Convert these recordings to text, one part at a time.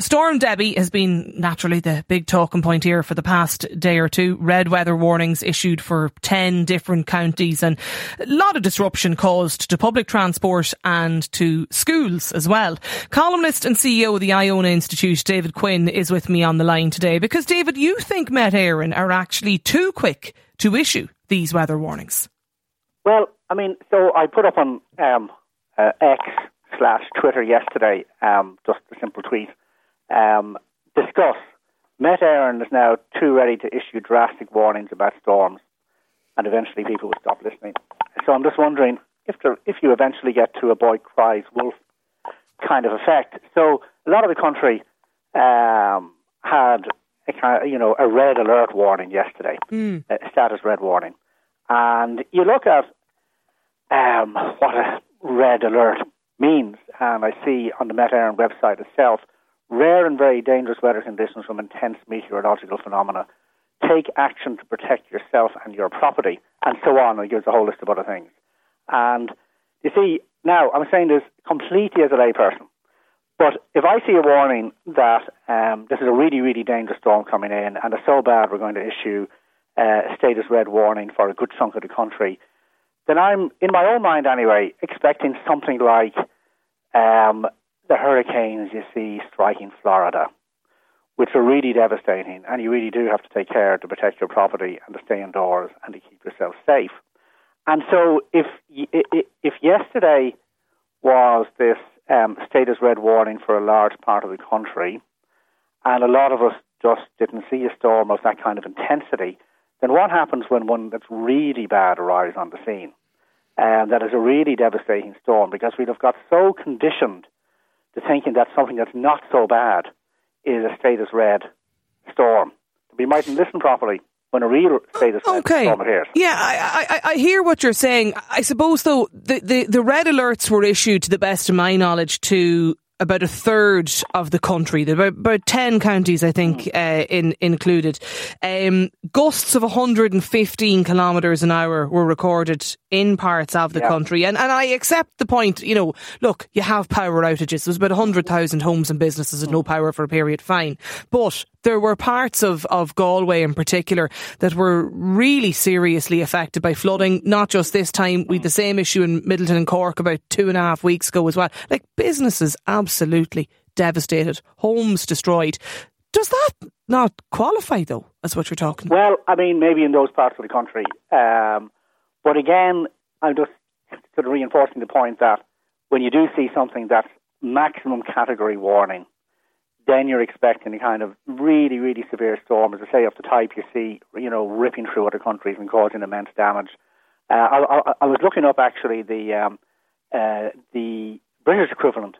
Storm Debi has been naturally the big talking point here for the past day or two. Red weather warnings issued for 10 different counties and a lot of disruption caused to public transport and to schools as well. Columnist and CEO of the Iona Institute, David Quinn, is with me on the line today because, David, you think Met Éireann are actually too quick to issue these weather warnings. Well, I mean, so I put up on um, uh, X slash Twitter yesterday, um, just a simple tweet, um, discuss Met Éireann is now too ready to issue drastic warnings about storms, and eventually people will stop listening. So I'm just wondering if there, if you eventually get to a boy cries wolf kind of effect. So a lot of the country um, had a kind of, you know a red alert warning yesterday, mm. a status red warning, and you look at um, what a red alert means, and I see on the Met Éireann website itself, rare and very dangerous weather conditions from intense meteorological phenomena. Take action to protect yourself and your property, and so on. It gives a whole list of other things. And you see, now I'm saying this completely as a layperson, but if I see a warning that um, this is a really, really dangerous storm coming in, and it's so bad we're going to issue uh, a status red warning for a good chunk of the country, then I'm, in my own mind anyway, expecting something like um, the hurricanes you see striking Florida, which are really devastating, and you really do have to take care to protect your property and to stay indoors and to keep yourself safe. And so, if if yesterday was this um, status red warning for a large part of the country, and a lot of us just didn't see a storm of that kind of intensity, then what happens when one that's really bad arrives on the scene? And that is a really devastating storm because we'd have got so conditioned to thinking that something that's not so bad is a status red storm. We mightn't listen properly when a real status okay. storm appears. Yeah, I, I, I hear what you're saying. I suppose, though, the, the, the red alerts were issued, to the best of my knowledge, to about a third of the country, about, about 10 counties, I think, hmm. uh, in, included. Um, gusts of 115 kilometres an hour were recorded in parts of the yeah. country. And, and I accept the point, you know, look, you have power outages. There's about 100,000 homes and businesses with no power for a period, fine. But there were parts of, of Galway in particular that were really seriously affected by flooding. Not just this time, we had the same issue in Midleton and Cork about two and a half weeks ago as well. Like businesses absolutely devastated, homes destroyed. Does that not qualify though, as what you're talking? Well, I mean, maybe in those parts of the country, um, but again, I'm just sort of reinforcing the point that when you do see something that's maximum category warning, then you're expecting a kind of really, really severe storm, as I say, of the type you see, you know, ripping through other countries and causing immense damage. Uh, I, I, I, was looking up actually the um, uh, the British equivalent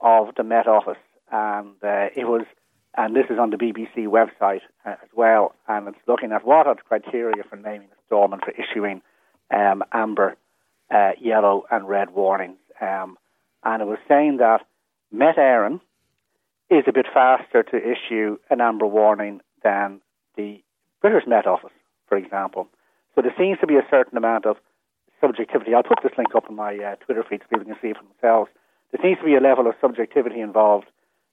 of the Met Office, and uh, it was, and this is on the BBC website uh, as well, and it's looking at what are the criteria for naming a storm and for issuing um, amber, uh, yellow, and red warnings, um, and it was saying that Met Éireann is a bit faster to issue an amber warning than the British Met Office, for example. So there seems to be a certain amount of subjectivity. I'll put this link up on my uh, Twitter feed so people can see it for themselves. There seems to be a level of subjectivity involved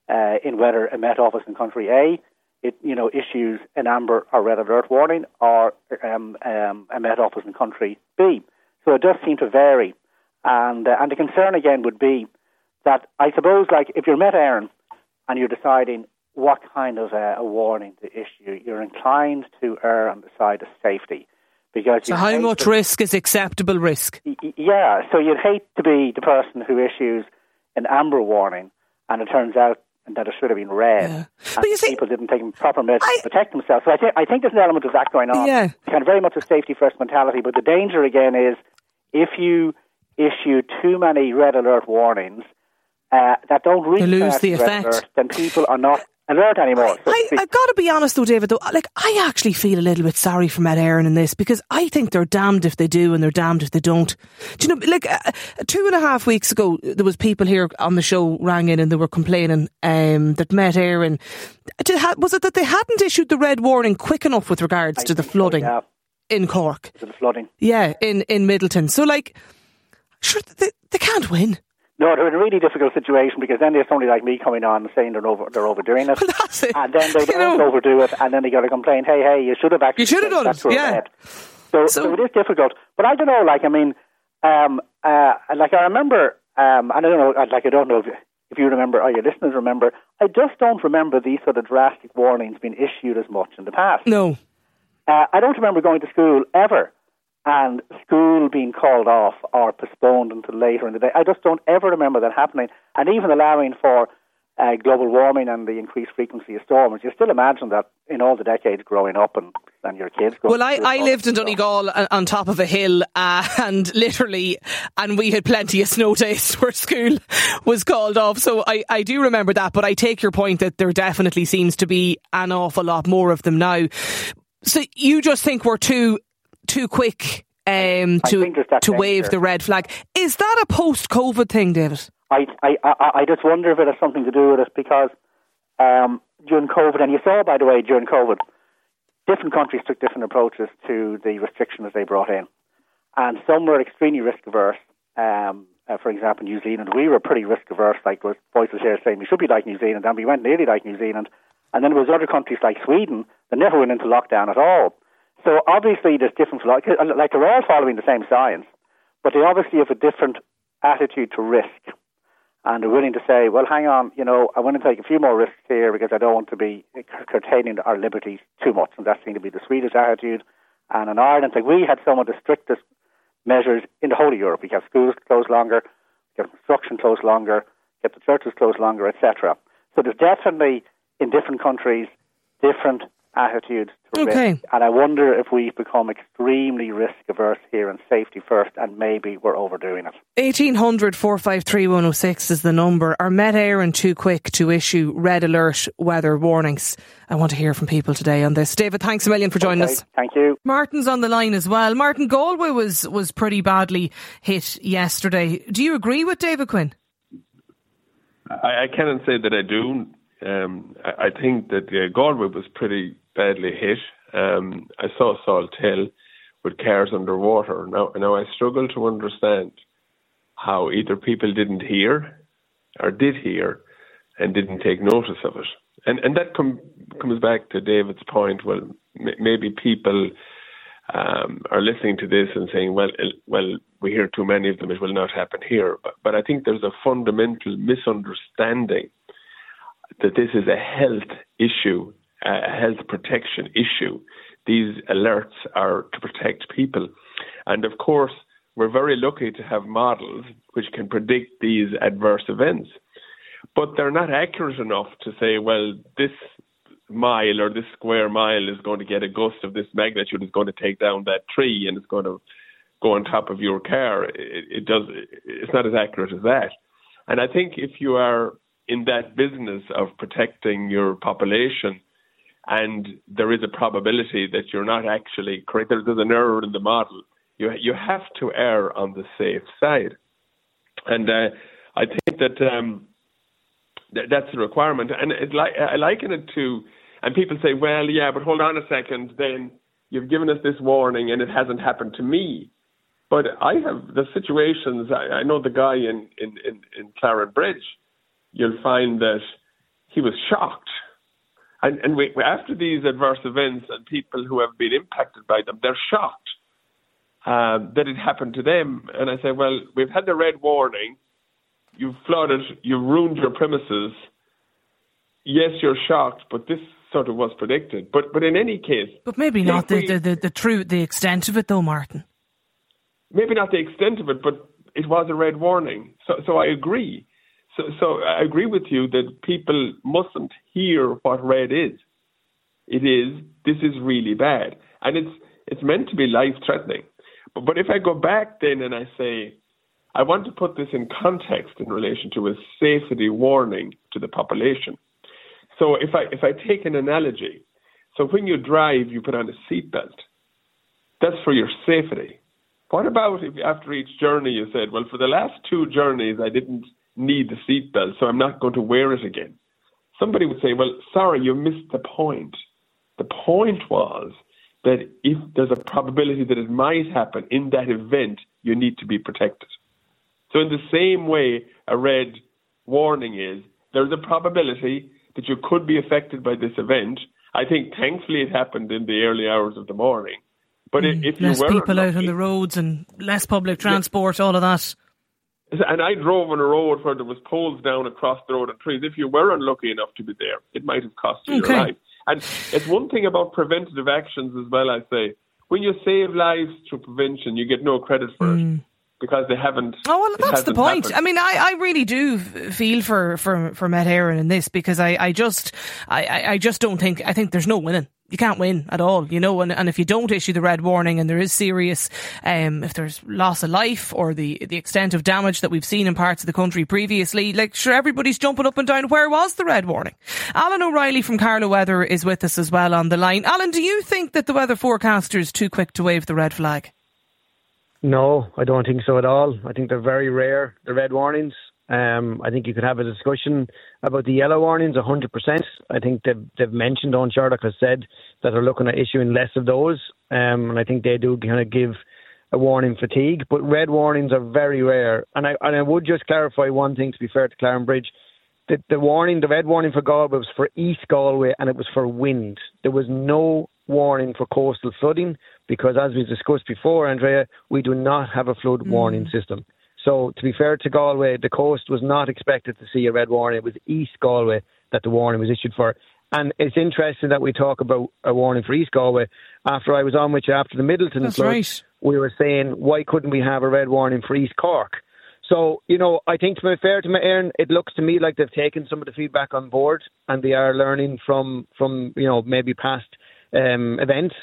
uh, in whether a Met Office in country A it you know issues an amber or red alert warning, or um, um, a Met Office in country B. So it does seem to vary, and uh, and the concern again would be that I suppose like if you're Met Éireann and you're deciding what kind of uh, a warning to issue, you're inclined to err on the side of safety. Because so, how much to, risk is acceptable risk? Yeah, so you'd hate to be the person who issues an amber warning, and it turns out that it should have been red. Yeah. But you see, people didn't take proper measures I, to protect themselves. So I, th- I think there's an element of that going on. Yeah. Kind of very much a safety first mentality. But the danger again is if you issue too many red alert warnings, uh, that don't really lose the effect, alert, then people are not alert anymore. So I, have got to be honest though, David. Though, like I actually feel a little bit sorry for Met Éireann in this because I think they're damned if they do and they're damned if they don't. Do you know? Like uh, two and a half weeks ago, there was people here on the show rang in and they were complaining um, that Met Éireann was it that they hadn't issued the red warning quick enough with regards I to the flooding so, yeah. in Cork. the flooding. Yeah, in in Midleton. So like, sure they, they can't win. No, they're in a really difficult situation because then there's somebody like me coming on saying they're over they're overdoing it, it. and then they don't overdo it, and then they got to complain, hey, hey, you should have actually You should have done it, yeah. So, So- so it is difficult, but I don't know. Like, I mean, um, uh, like I remember, um, and I don't know, like I don't know if, if you remember or your listeners remember. I just don't remember these sort of drastic warnings being issued as much in the past. No. Uh, I don't remember going to school ever and school being called off or postponed until later in the day. I just don't ever remember that happening. And even allowing for uh, global warming and the increased frequency of storms, you still imagine that in all the decades growing up and, and your kids Well, I. I lived in Donegal uh, on top of a hill, uh, and literally, and we had plenty of snow days where school was called off. So I, I do remember that, but I take your point that there definitely seems to be an awful lot more of them now. So you just think we're too too quick um, to to wave danger. the red flag. Is that a post COVID thing, David? I, I, I, I just wonder if it has something to do with it because um, during COVID, and you saw, by the way, during COVID, different countries took different approaches to the restrictions they brought in. And some were extremely risk averse. Um, uh, for example, New Zealand, we were pretty risk averse, like was voices here saying we should be like New Zealand, and we went nearly like New Zealand. And then there was other countries like Sweden that never went into lockdown at all. So obviously there's different, like uh, like they're all following the same science, but they obviously have a different attitude to risk and are willing to say, well, hang on, you know, I want to take a few more risks here because I don't want to be curtailing our liberties too much. And that seemed to be the Swedish attitude. And in Ireland, like we had some of the strictest measures in the whole of Europe. We kept schools closed longer, kept construction closed longer, kept the churches closed longer, etc. So there's definitely in different countries different attitudes to Okay. risk. And I wonder if we've become extremely risk averse here and safety first, and maybe we're overdoing it. 1800 453 106 is the number. Are Met Éireann too quick to issue red alert weather warnings? I want to hear from people today on this. David, thanks a million for joining Okay, us. Thank you. Martin's on the line as well. Martin Galway was was pretty badly hit yesterday. Do you agree with David Quinn? I, I cannot say that I do. Um, I, I think that uh, Galway was pretty badly hit. Um, I saw Salthill with cars underwater. Now, now I struggle to understand how either people didn't hear or did hear and didn't take notice of it. And and that com- comes back to David's point. Well, m- maybe people um, are listening to this and saying, "Well, well, we hear too many of them; it will not happen here." But, but I think there's a fundamental misunderstanding that this is a health issue, a health protection issue. These alerts are to protect people, and of course, we're very lucky to have models which can predict these adverse events but they're not accurate enough to say, well, this mile or this square mile is going to get a gust of this magnitude, is going to take down that tree, and it's going to go on top of your car. It, it does. It's not as accurate as that. And I think if you are in that business of protecting your population, and there is a probability that you're not actually correct, there's an error in the model. You you have to err on the safe side, and uh, I think that. Um, Th- that's the requirement, and it li- I liken it to. And people say, "Well, yeah, but hold on a second. Then you've given us this warning, and it hasn't happened to me." But I have the situations. I, I know the guy in in in, in Clarenbridge. You'll find that he was shocked, and and we, after these adverse events and people who have been impacted by them, they're shocked um, that it happened to them. And I say, well, we've had the red warning you've flooded, you've ruined your premises. Yes, you're shocked, but this sort of was predicted. But but in any case, But maybe not the, we- the, the, the true the extent of it though, Martin. maybe not the extent of it, but it was a red warning. So so I agree. So so I agree with you that people mustn't hear what red is. It is this is really bad, and it's it's meant to be life threatening. But but if I go back then and I say I want to put this in context in relation to a safety warning to the population. So if I if I take an analogy, so when you drive, you put on a seatbelt. That's for your safety. What about if after each journey you said, well, for the last two journeys I didn't need the seatbelt, so I'm not going to wear it again? Somebody would say, well, sorry, you missed the point. The point was that if there's a probability that it might happen in that event, you need to be protected. So in the same way, a red warning is there's a probability that you could be affected by this event. I think, thankfully, it happened in the early hours of the morning. But mm, if less people out on the roads and less public transport, all of that. And I drove on a road where there was poles down across the road and trees. If you were unlucky enough to be there, it might have cost you okay. your life. And it's one thing about preventative actions as well. I say when you save lives through prevention, you get no credit for mm. it because they haven't. Oh well, that's the point. Happened. I mean, I, I really do feel for for for Met Éireann in this because I I just I I just don't think I think there's no winning you can't win at all, you know. And, and if you don't issue the red warning and there is serious, um, if there's loss of life or the the extent of damage that we've seen in parts of the country previously, like sure everybody's jumping up and down. Where was the red warning? Alan O'Reilly from Carlow Weather is with us as well on the line. Alan, do you think that the weather forecaster is too quick to wave the red flag? No, I don't think so at all. I think they're very rare, the red warnings. Um, I think you could have a discussion about the yellow warnings 100%. I think they've, they've mentioned, Eoin Sherlock has said that they're looking at issuing less of those. Um, and I think they do kind of give a warning fatigue. But red warnings are very rare. And I, and I would just clarify one thing to be fair to Clarenbridge. The, the warning, the red warning for Galway was for East Galway and it was for wind. There was no warning for coastal flooding because, as we discussed before, Andrea, we do not have a flood mm. warning system. So, to be fair to Galway, the coast was not expected to see a red warning. It was East Galway that the warning was issued for. And it's interesting that we talk about a warning for East Galway. After I was on with you after the Midleton That's flood, right. we were saying, why couldn't we have a red warning for East Cork? So, you know, I think to be fair to Met Éireann, it looks to me like they've taken some of the feedback on board and they are learning from, from you know, maybe past um, events.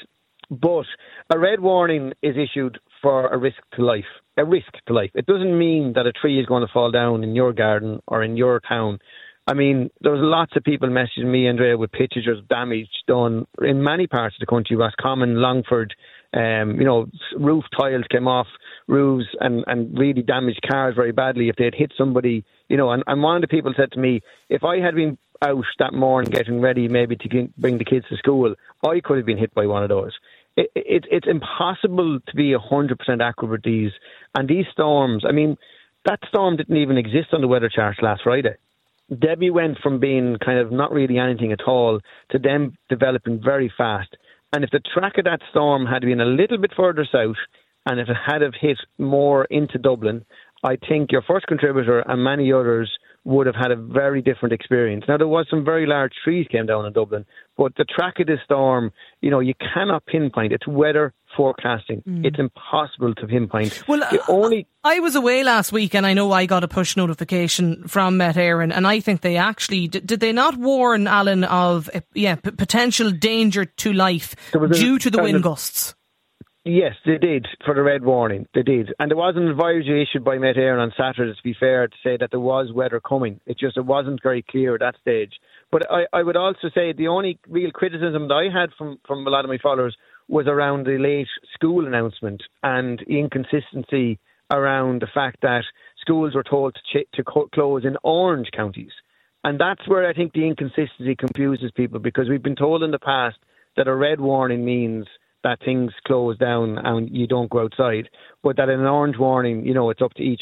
But a red warning is issued for a risk to life a risk to life. It doesn't mean that a tree is going to fall down in your garden or in your town. I mean, there was lots of people messaging me, Andrea, with pictures of damage done in many parts of the country, Roscommon, Longford. Um, you know, roof tiles came off roofs and, and really damaged cars very badly if they had hit somebody. You know, and, and one of the people said to me, if I had been out that morning getting ready maybe to bring the kids to school, I could have been hit by one of those it, it, it's impossible to be 100% accurate with these. And these storms, I mean, that storm didn't even exist on the weather charts last Friday. Debi went from being kind of not really anything at all to them developing very fast. And if the track of that storm had been a little bit further south and if it had have hit more into Dublin, I think your first contributor and many others would have had a very different experience. Now there was some very large trees came down in Dublin, but the track of the storm, you know, you cannot pinpoint. It's weather forecasting. Mm. It's impossible to pinpoint. Well, the only I was away last week, and I know I got a push notification from Met Éireann, and I think they actually did. did they not warn Alan of yeah p- potential danger to life due to the wind gusts? Yes, they did for the red warning. They did, and there was an advisory issued by Met Éireann on Saturday. To be fair, to say that there was weather coming. It just it wasn't very clear at that stage. But I, I would also say the only real criticism that I had from from a lot of my followers was around the late school announcement and inconsistency around the fact that schools were told to ch- to co- close in orange counties, and that's where I think the inconsistency confuses people because we've been told in the past that a red warning means that things close down and you don't go outside. But that in an orange warning, you know, it's up to each